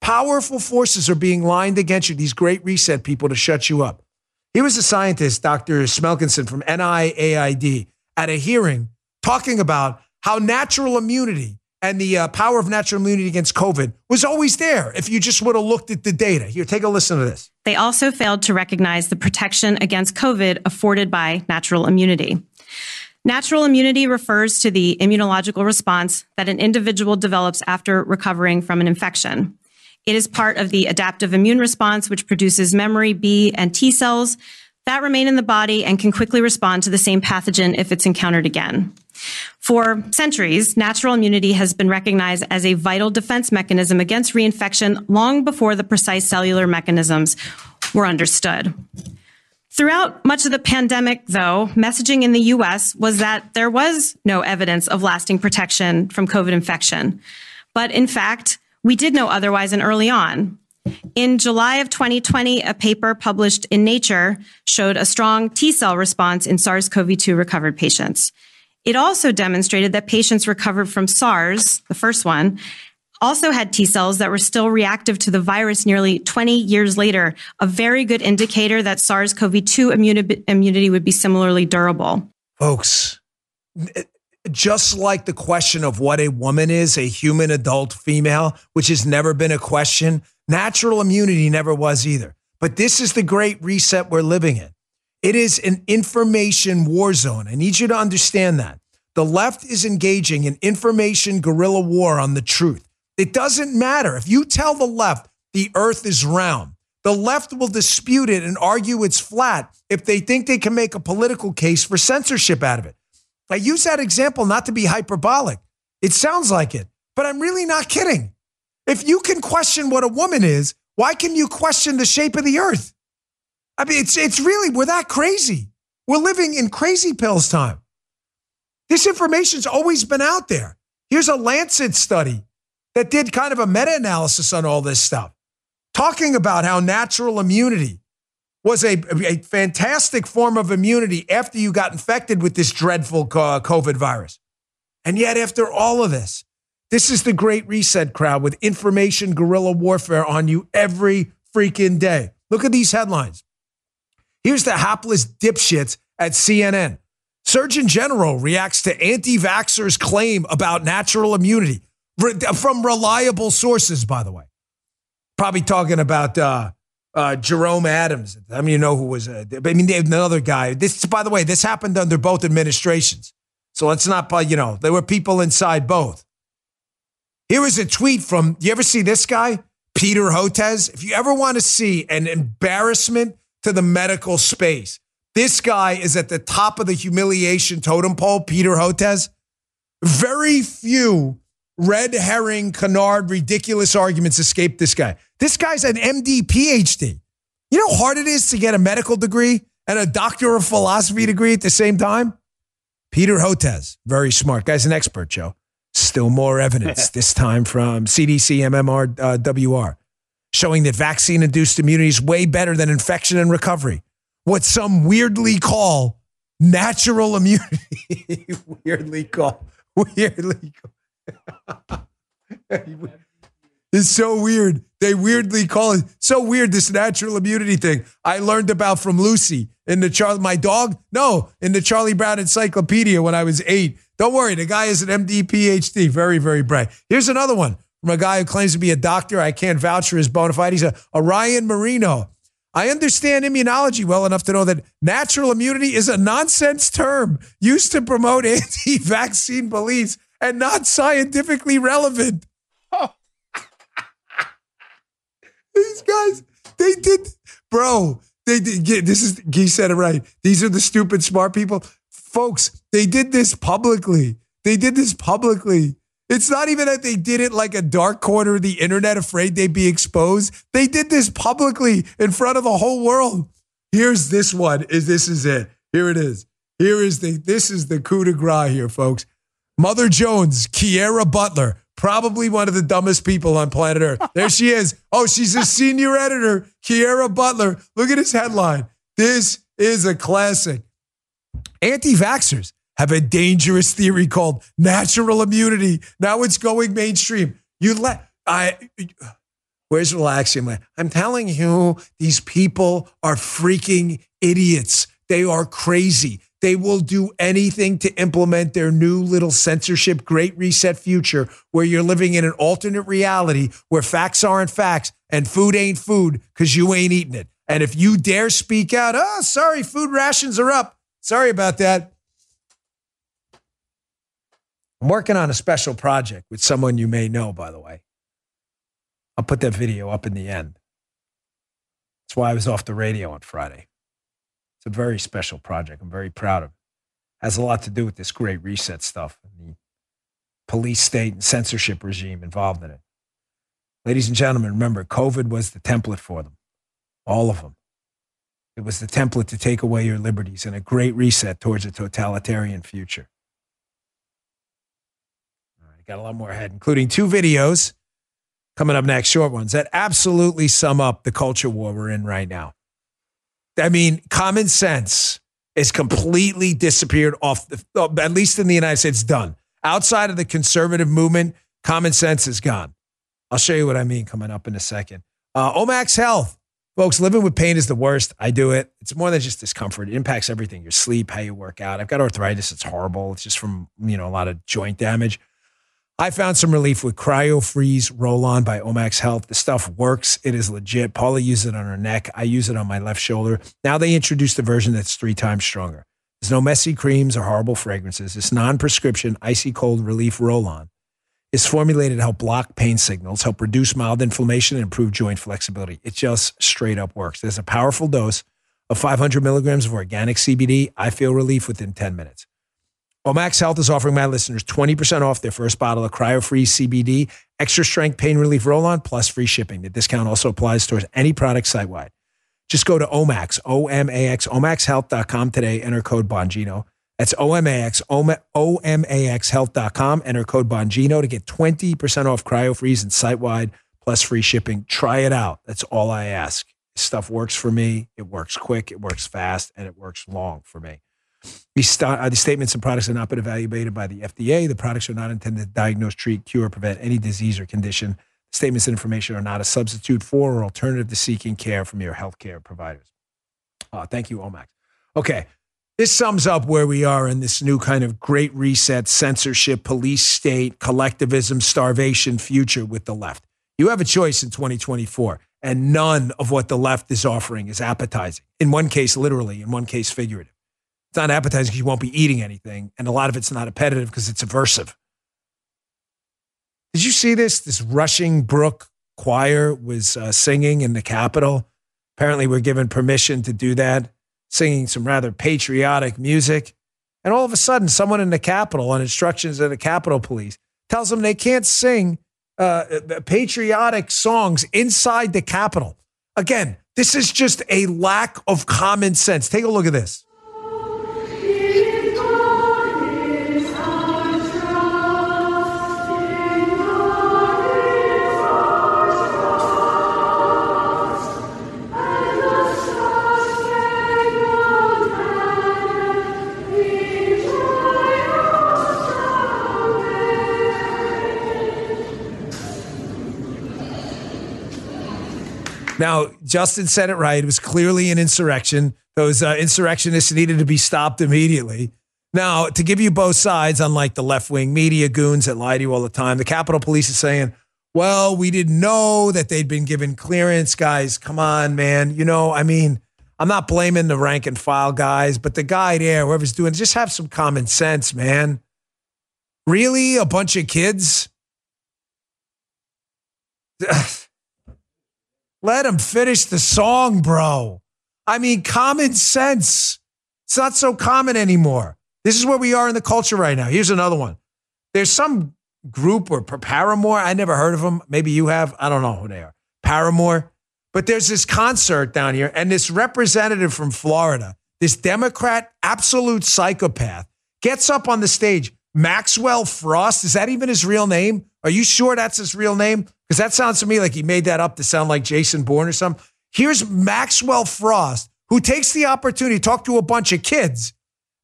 Powerful forces are being lined against you, these great reset people, to shut you up. He was a scientist, Dr. Smelkinson from NIAID, at a hearing talking about how natural immunity and the uh, power of natural immunity against COVID was always there if you just would have looked at the data. Here, take a listen to this. They also failed to recognize the protection against COVID afforded by natural immunity. Natural immunity refers to the immunological response that an individual develops after recovering from an infection. It is part of the adaptive immune response, which produces memory B and T cells that remain in the body and can quickly respond to the same pathogen if it's encountered again. For centuries, natural immunity has been recognized as a vital defense mechanism against reinfection long before the precise cellular mechanisms were understood. Throughout much of the pandemic, though, messaging in the US was that there was no evidence of lasting protection from COVID infection. But in fact, we did know otherwise and early on. In July of 2020, a paper published in Nature showed a strong T cell response in SARS CoV 2 recovered patients. It also demonstrated that patients recovered from SARS, the first one, also had T cells that were still reactive to the virus nearly 20 years later, a very good indicator that SARS CoV 2 immunity would be similarly durable. Folks, just like the question of what a woman is, a human adult female, which has never been a question, natural immunity never was either. But this is the great reset we're living in. It is an information war zone. I need you to understand that. The left is engaging in information guerrilla war on the truth. It doesn't matter. If you tell the left the earth is round, the left will dispute it and argue it's flat if they think they can make a political case for censorship out of it. I use that example not to be hyperbolic. It sounds like it, but I'm really not kidding. If you can question what a woman is, why can you question the shape of the earth? I mean, it's, it's really, we're that crazy. We're living in crazy pills time. This information's always been out there. Here's a Lancet study that did kind of a meta analysis on all this stuff, talking about how natural immunity was a, a fantastic form of immunity after you got infected with this dreadful COVID virus. And yet, after all of this, this is the great reset crowd with information guerrilla warfare on you every freaking day. Look at these headlines. Here's the hapless dipshits at CNN. Surgeon General reacts to anti vaxxers' claim about natural immunity from reliable sources, by the way. Probably talking about uh, uh, Jerome Adams. I mean, you know who was, uh, I mean, another guy. This, by the way, this happened under both administrations. So let's not, you know, there were people inside both. Here is a tweet from, you ever see this guy? Peter Hotez. If you ever want to see an embarrassment to the medical space, this guy is at the top of the humiliation totem pole, Peter Hotez. Very few red herring, canard, ridiculous arguments escape this guy. This guy's an MD, PhD. You know how hard it is to get a medical degree and a doctor of philosophy degree at the same time? Peter Hotez, very smart. Guy's an expert, Joe. Still more evidence, this time from CDC MMR uh, WR, showing that vaccine induced immunity is way better than infection and recovery. What some weirdly call natural immunity. weirdly call. Weirdly call. it's so weird. They weirdly call it so weird. This natural immunity thing I learned about from Lucy in the Charlie, my dog. No, in the Charlie Brown Encyclopedia when I was eight. Don't worry, the guy is an MD, PhD, very, very bright. Here's another one from a guy who claims to be a doctor. I can't vouch for his bona fide. He's a, a Ryan Marino. I understand immunology well enough to know that natural immunity is a nonsense term used to promote anti vaccine beliefs and not scientifically relevant. Oh. These guys, they did, bro. They did. This is he said it right. These are the stupid smart people, folks. They did this publicly. They did this publicly. It's not even that they did it like a dark corner of the internet, afraid they'd be exposed. They did this publicly in front of the whole world. Here's this one. Is this is it? Here it is. Here is the this is the coup de grace here, folks. Mother Jones, Kiera Butler, probably one of the dumbest people on planet Earth. There she is. Oh, she's a senior editor, Kiera Butler. Look at his headline. This is a classic. Anti vaxxers have a dangerous theory called natural immunity. Now it's going mainstream. You let I where's relaxing? I'm telling you, these people are freaking idiots. They are crazy. They will do anything to implement their new little censorship great reset future where you're living in an alternate reality where facts aren't facts and food ain't food because you ain't eating it. And if you dare speak out, oh, sorry, food rations are up. Sorry about that. I'm working on a special project with someone you may know, by the way. I'll put that video up in the end. That's why I was off the radio on Friday. It's a very special project. I'm very proud of it. Has a lot to do with this great reset stuff and the police state and censorship regime involved in it. Ladies and gentlemen, remember, COVID was the template for them, all of them. It was the template to take away your liberties and a great reset towards a totalitarian future. All right, got a lot more ahead, including two videos coming up next, short ones that absolutely sum up the culture war we're in right now. I mean, common sense is completely disappeared off, the, at least in the United States, done. Outside of the conservative movement, common sense is gone. I'll show you what I mean coming up in a second. Uh, Omax Health. Folks, living with pain is the worst. I do it. It's more than just discomfort. It impacts everything your sleep, how you work out. I've got arthritis. It's horrible. It's just from, you know, a lot of joint damage. I found some relief with Cryo Freeze Roll On by Omax Health. The stuff works. It is legit. Paula uses it on her neck. I use it on my left shoulder. Now they introduced a version that's three times stronger. There's no messy creams or horrible fragrances. This non prescription icy cold relief roll on is formulated to help block pain signals, help reduce mild inflammation, and improve joint flexibility. It just straight up works. There's a powerful dose of 500 milligrams of organic CBD. I feel relief within 10 minutes. Omax Health is offering my listeners 20% off their first bottle of cryo-freeze CBD, extra strength pain relief roll-on, plus free shipping. The discount also applies towards any product site-wide. Just go to Omax, O-M-A-X, omaxhealth.com today, enter code Bongino. That's O-M-A-X, O-M-A-X health.com, enter code Bongino to get 20% off cryo-freeze and site-wide, plus free shipping. Try it out. That's all I ask. This stuff works for me. It works quick, it works fast, and it works long for me. These, st- uh, these statements and products have not been evaluated by the FDA. The products are not intended to diagnose, treat, cure, or prevent any disease or condition. Statements and information are not a substitute for or alternative to seeking care from your healthcare providers. Uh, thank you, Omax. Okay, this sums up where we are in this new kind of great reset, censorship, police state, collectivism, starvation future with the left. You have a choice in 2024, and none of what the left is offering is appetizing. In one case, literally, in one case, figurative. It's not appetizing because you won't be eating anything. And a lot of it's not appetitive because it's aversive. Did you see this? This Rushing Brook choir was uh, singing in the Capitol. Apparently, we're given permission to do that, singing some rather patriotic music. And all of a sudden, someone in the Capitol, on instructions of the Capitol Police, tells them they can't sing uh, patriotic songs inside the Capitol. Again, this is just a lack of common sense. Take a look at this. Justin said it right. It was clearly an insurrection. Those uh, insurrectionists needed to be stopped immediately. Now, to give you both sides, unlike the left wing media goons that lie to you all the time, the Capitol Police is saying, well, we didn't know that they'd been given clearance. Guys, come on, man. You know, I mean, I'm not blaming the rank and file guys, but the guy there, whoever's doing, just have some common sense, man. Really? A bunch of kids? Let him finish the song, bro. I mean, common sense. It's not so common anymore. This is where we are in the culture right now. Here's another one. There's some group or Paramore. I never heard of them. Maybe you have. I don't know who they are. Paramore. But there's this concert down here, and this representative from Florida, this Democrat, absolute psychopath, gets up on the stage. Maxwell Frost, is that even his real name? Are you sure that's his real name? Because that sounds to me like he made that up to sound like Jason Bourne or something. Here's Maxwell Frost, who takes the opportunity to talk to a bunch of kids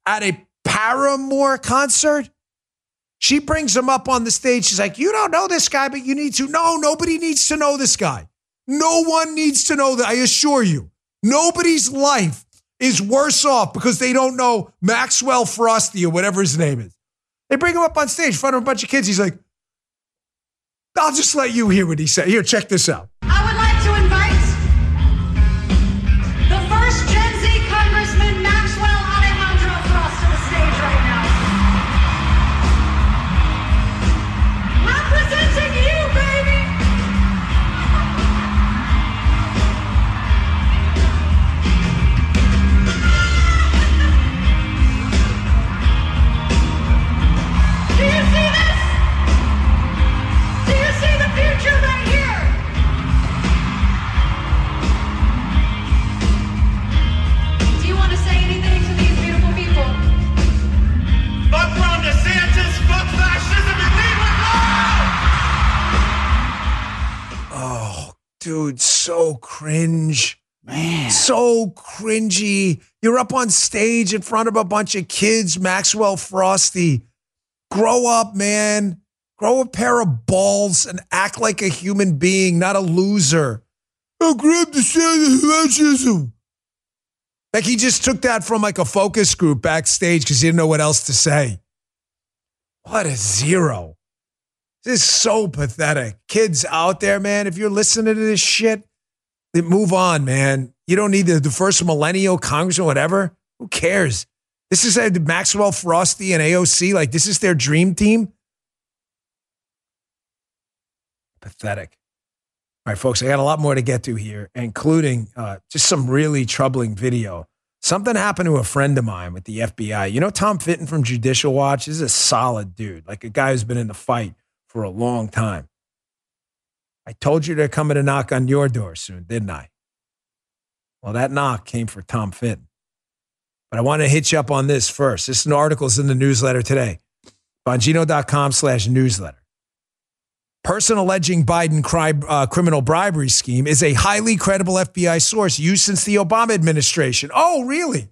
at a Paramore concert. She brings him up on the stage. She's like, You don't know this guy, but you need to. No, nobody needs to know this guy. No one needs to know that. I assure you, nobody's life is worse off because they don't know Maxwell Frosty or whatever his name is. They bring him up on stage in front of a bunch of kids. He's like, I'll just let you hear what he said. Here, check this out. Dude, so cringe. Man. So cringy. You're up on stage in front of a bunch of kids, Maxwell Frosty. Grow up, man. Grow a pair of balls and act like a human being, not a loser. Oh, grab the sound of fascism. Like he just took that from like a focus group backstage because he didn't know what else to say. What a zero. This is so pathetic. Kids out there, man, if you're listening to this shit, move on, man. You don't need the, the first millennial congressman, whatever. Who cares? This is a Maxwell Frosty and AOC. Like, this is their dream team. Pathetic. All right, folks, I got a lot more to get to here, including uh, just some really troubling video. Something happened to a friend of mine with the FBI. You know, Tom Fitton from Judicial Watch is a solid dude, like a guy who's been in the fight for a long time. I told you they're coming to knock on your door soon, didn't I? Well, that knock came for Tom Fitton. But I want to hit you up on this first. This is an article in the newsletter today. Bongino.com slash newsletter. Person alleging Biden cri- uh, criminal bribery scheme is a highly credible FBI source used since the Obama administration. Oh, really?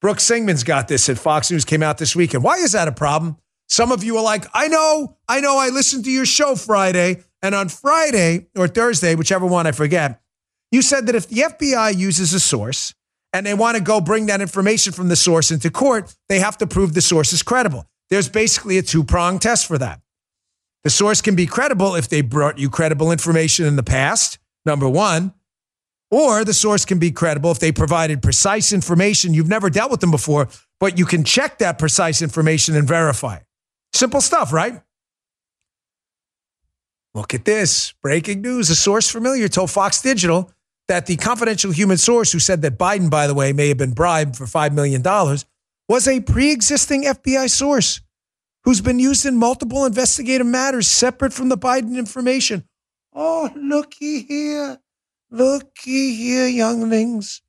Brooke Singman's got this at Fox News, came out this weekend. Why is that a problem? Some of you are like, I know, I know, I listened to your show Friday. And on Friday or Thursday, whichever one I forget, you said that if the FBI uses a source and they want to go bring that information from the source into court, they have to prove the source is credible. There's basically a two prong test for that. The source can be credible if they brought you credible information in the past, number one, or the source can be credible if they provided precise information. You've never dealt with them before, but you can check that precise information and verify it. Simple stuff, right? Look at this. Breaking news. A source familiar told Fox Digital that the confidential human source who said that Biden, by the way, may have been bribed for $5 million was a pre existing FBI source who's been used in multiple investigative matters separate from the Biden information. Oh, looky here. Looky here, younglings.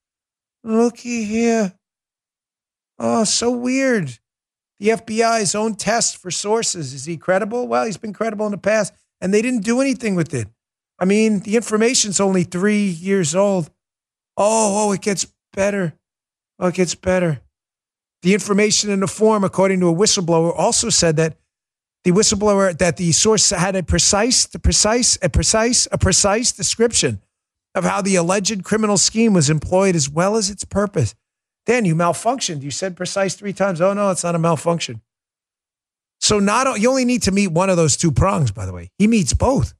Looky here. Oh, so weird. The FBI's own test for sources. Is he credible? Well, he's been credible in the past, and they didn't do anything with it. I mean, the information's only three years old. Oh, oh, it gets better. Oh, it gets better. The information in the form, according to a whistleblower, also said that the whistleblower that the source had a precise, the precise, a precise, a precise description of how the alleged criminal scheme was employed as well as its purpose. Dan, you malfunctioned. You said precise three times. Oh no, it's not a malfunction. So not you only need to meet one of those two prongs, by the way. He meets both.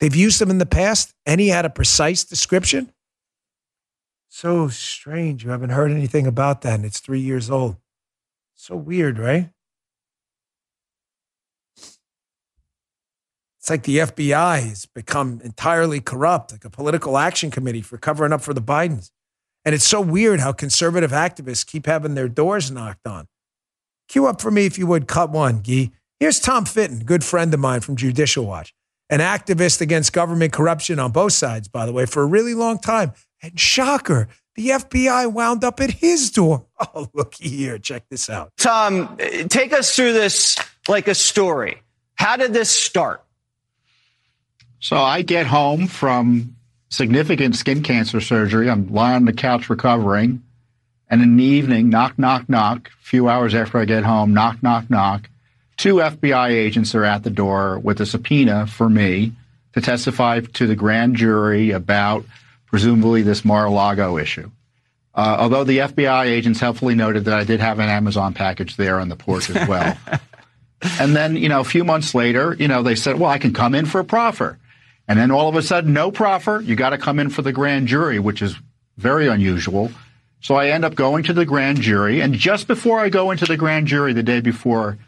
They've used them in the past, and he had a precise description. So strange. You haven't heard anything about that, and it's three years old. So weird, right? It's like the FBI has become entirely corrupt, like a political action committee for covering up for the Bidens. And it's so weird how conservative activists keep having their doors knocked on. Cue up for me, if you would, cut one, Gee. Here's Tom Fitton, good friend of mine from Judicial Watch, an activist against government corruption on both sides, by the way, for a really long time. And shocker, the FBI wound up at his door. Oh, look here. Check this out. Tom, take us through this like a story. How did this start? So I get home from significant skin cancer surgery. I'm lying on the couch recovering. And in the evening, knock, knock, knock, a few hours after I get home, knock, knock, knock. Two FBI agents are at the door with a subpoena for me to testify to the grand jury about presumably this Mar-a-Lago issue. Uh, although the FBI agents helpfully noted that I did have an Amazon package there on the porch as well. and then, you know, a few months later, you know, they said, well, I can come in for a proffer. And then all of a sudden, no proffer. You got to come in for the grand jury, which is very unusual. So I end up going to the grand jury. And just before I go into the grand jury the day before,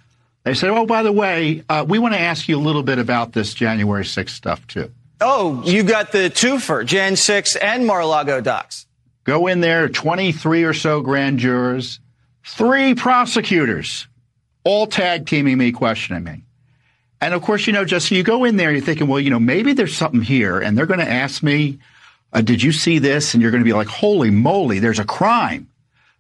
they said, oh, by the way, uh, we want to ask you a little bit about this January 6th stuff, too. Oh, you got the twofer, Jan 6 and Mar-a-Lago docs. Go in there, 23 or so grand jurors, three prosecutors, all tag teaming me, questioning me. And of course, you know, just so you go in there, you're thinking, well, you know, maybe there's something here, and they're going to ask me, uh, did you see this? And you're going to be like, holy moly, there's a crime.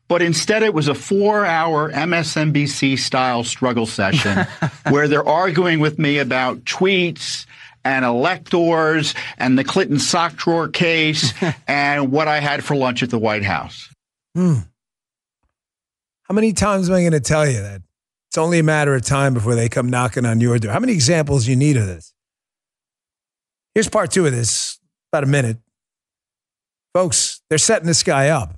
But instead, it was a four hour MSNBC style struggle session where they're arguing with me about tweets and electors and the Clinton sock drawer case and what I had for lunch at the White House. Hmm. How many times am I going to tell you that? It's only a matter of time before they come knocking on your door. How many examples you need of this? Here's part two of this, about a minute. Folks, they're setting this guy up.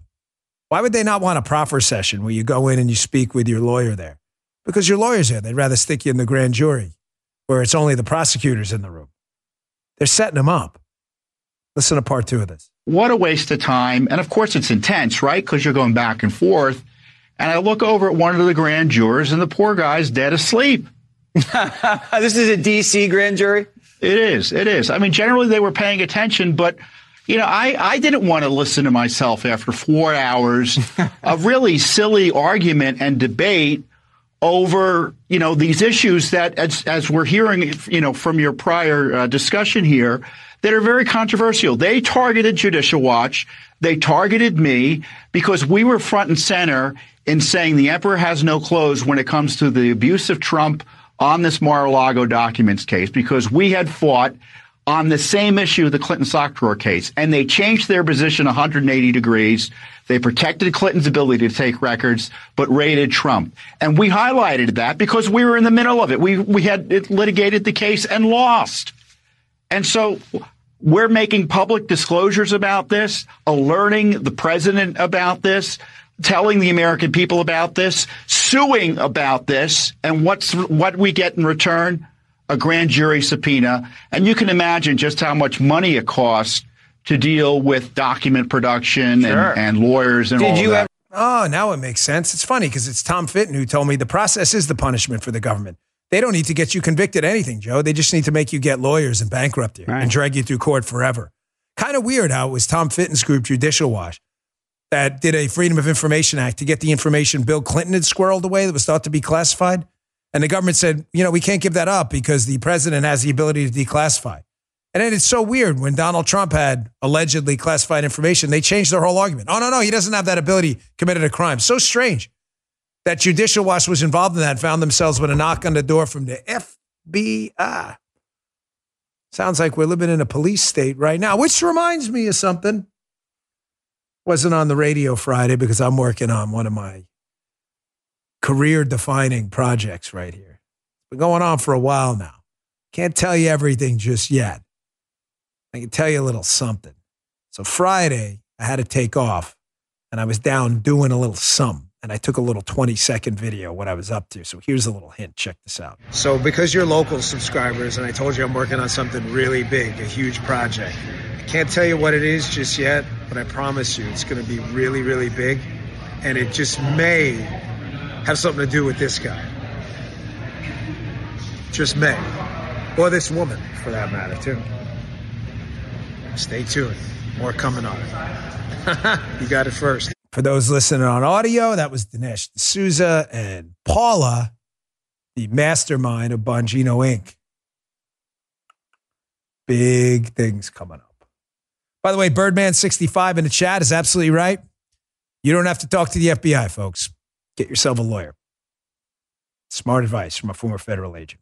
Why would they not want a proffer session where you go in and you speak with your lawyer there? Because your lawyer's there. They'd rather stick you in the grand jury where it's only the prosecutors in the room. They're setting him up. Listen to part two of this. What a waste of time. And of course, it's intense, right? Because you're going back and forth. And I look over at one of the grand jurors, and the poor guy's dead asleep. this is a D.C. grand jury? It is. It is. I mean, generally they were paying attention, but you know, I, I didn't want to listen to myself after four hours of really silly argument and debate over, you know, these issues that, as, as we're hearing, you know, from your prior uh, discussion here, that are very controversial. They targeted Judicial Watch. They targeted me because we were front and center in saying the emperor has no clothes when it comes to the abuse of Trump on this Mar-a-Lago documents case because we had fought on the same issue, the Clinton sock drawer case, and they changed their position 180 degrees. They protected Clinton's ability to take records, but raided Trump. And we highlighted that because we were in the middle of it. We, we had litigated the case and lost. And so we're making public disclosures about this, alerting the president about this, telling the American people about this, suing about this, and what's what we get in return? A grand jury subpoena. And you can imagine just how much money it costs to deal with document production Sure. and, and lawyers and Did all you that. Oh, now it makes sense. It's funny because it's Tom Fitton who told me the process is the punishment for the government. They don't need to get you convicted anything, Joe. They just need to make you get lawyers and bankrupt you Right. and drag you through court forever. Kind of weird how it was Tom Fitton's group, Judicial Watch, that did a Freedom of Information Act to get the information Bill Clinton had squirreled away that was thought to be classified. And the government said, you know, we can't give that up because the president has the ability to declassify. And then it's so weird when Donald Trump had allegedly classified information, they changed their whole argument. Oh, no, no, he doesn't have that ability, committed a crime. So strange that Judicial Watch was involved in that, found themselves with a knock on the door from the FBI. Sounds like we're living in a police state right now, which reminds me of something. Wasn't on the radio Friday because I'm working on one of my career defining projects right here. It's been going on for a while now. Can't tell you everything just yet. I can tell you a little something. So Friday, I had to take off and I was down doing a little something. And I took a little 20 second video what I was up to. So here's a little hint. Check this out. So, because you're local subscribers, and I told you I'm working on something really big, a huge project. I can't tell you what it is just yet, but I promise you it's going to be really, really big. And it just may have something to do with this guy. Just may. Or this woman, for that matter, too. Stay tuned. More coming on. you got it first. For those listening on audio, that was Dinesh D'Souza and Paula, the mastermind of Bongino Inc. Big things coming up. By the way, Birdman65 in the chat is absolutely right. You don't have to talk to the FBI, folks. Get yourself a lawyer. Smart advice from a former federal agent.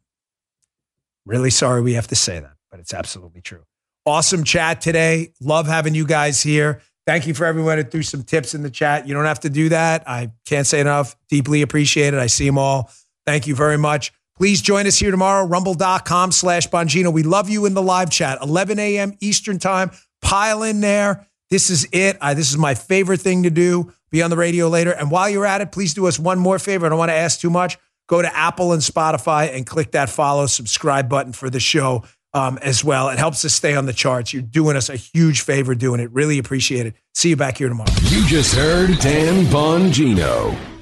Really sorry we have to say that, but it's absolutely true. Awesome chat today. Love having you guys here. Thank you for everyone that threw some tips in the chat. You don't have to do that. I can't say enough. Deeply appreciate it. I see them all. Thank you very much. Please join us here tomorrow, rumble.com slash Bongino. We love you in the live chat, 11 a.m. Eastern time. Pile in there. This is it. I, this is my favorite thing to do. Be on the radio later. And while you're at it, please do us one more favor. I don't want to ask too much. Go to Apple and Spotify and click that follow, subscribe button for the show um, as well. It helps us stay on the charts. You're doing us a huge favor doing it. Really appreciate it. See you back here tomorrow. You just heard Dan Bongino.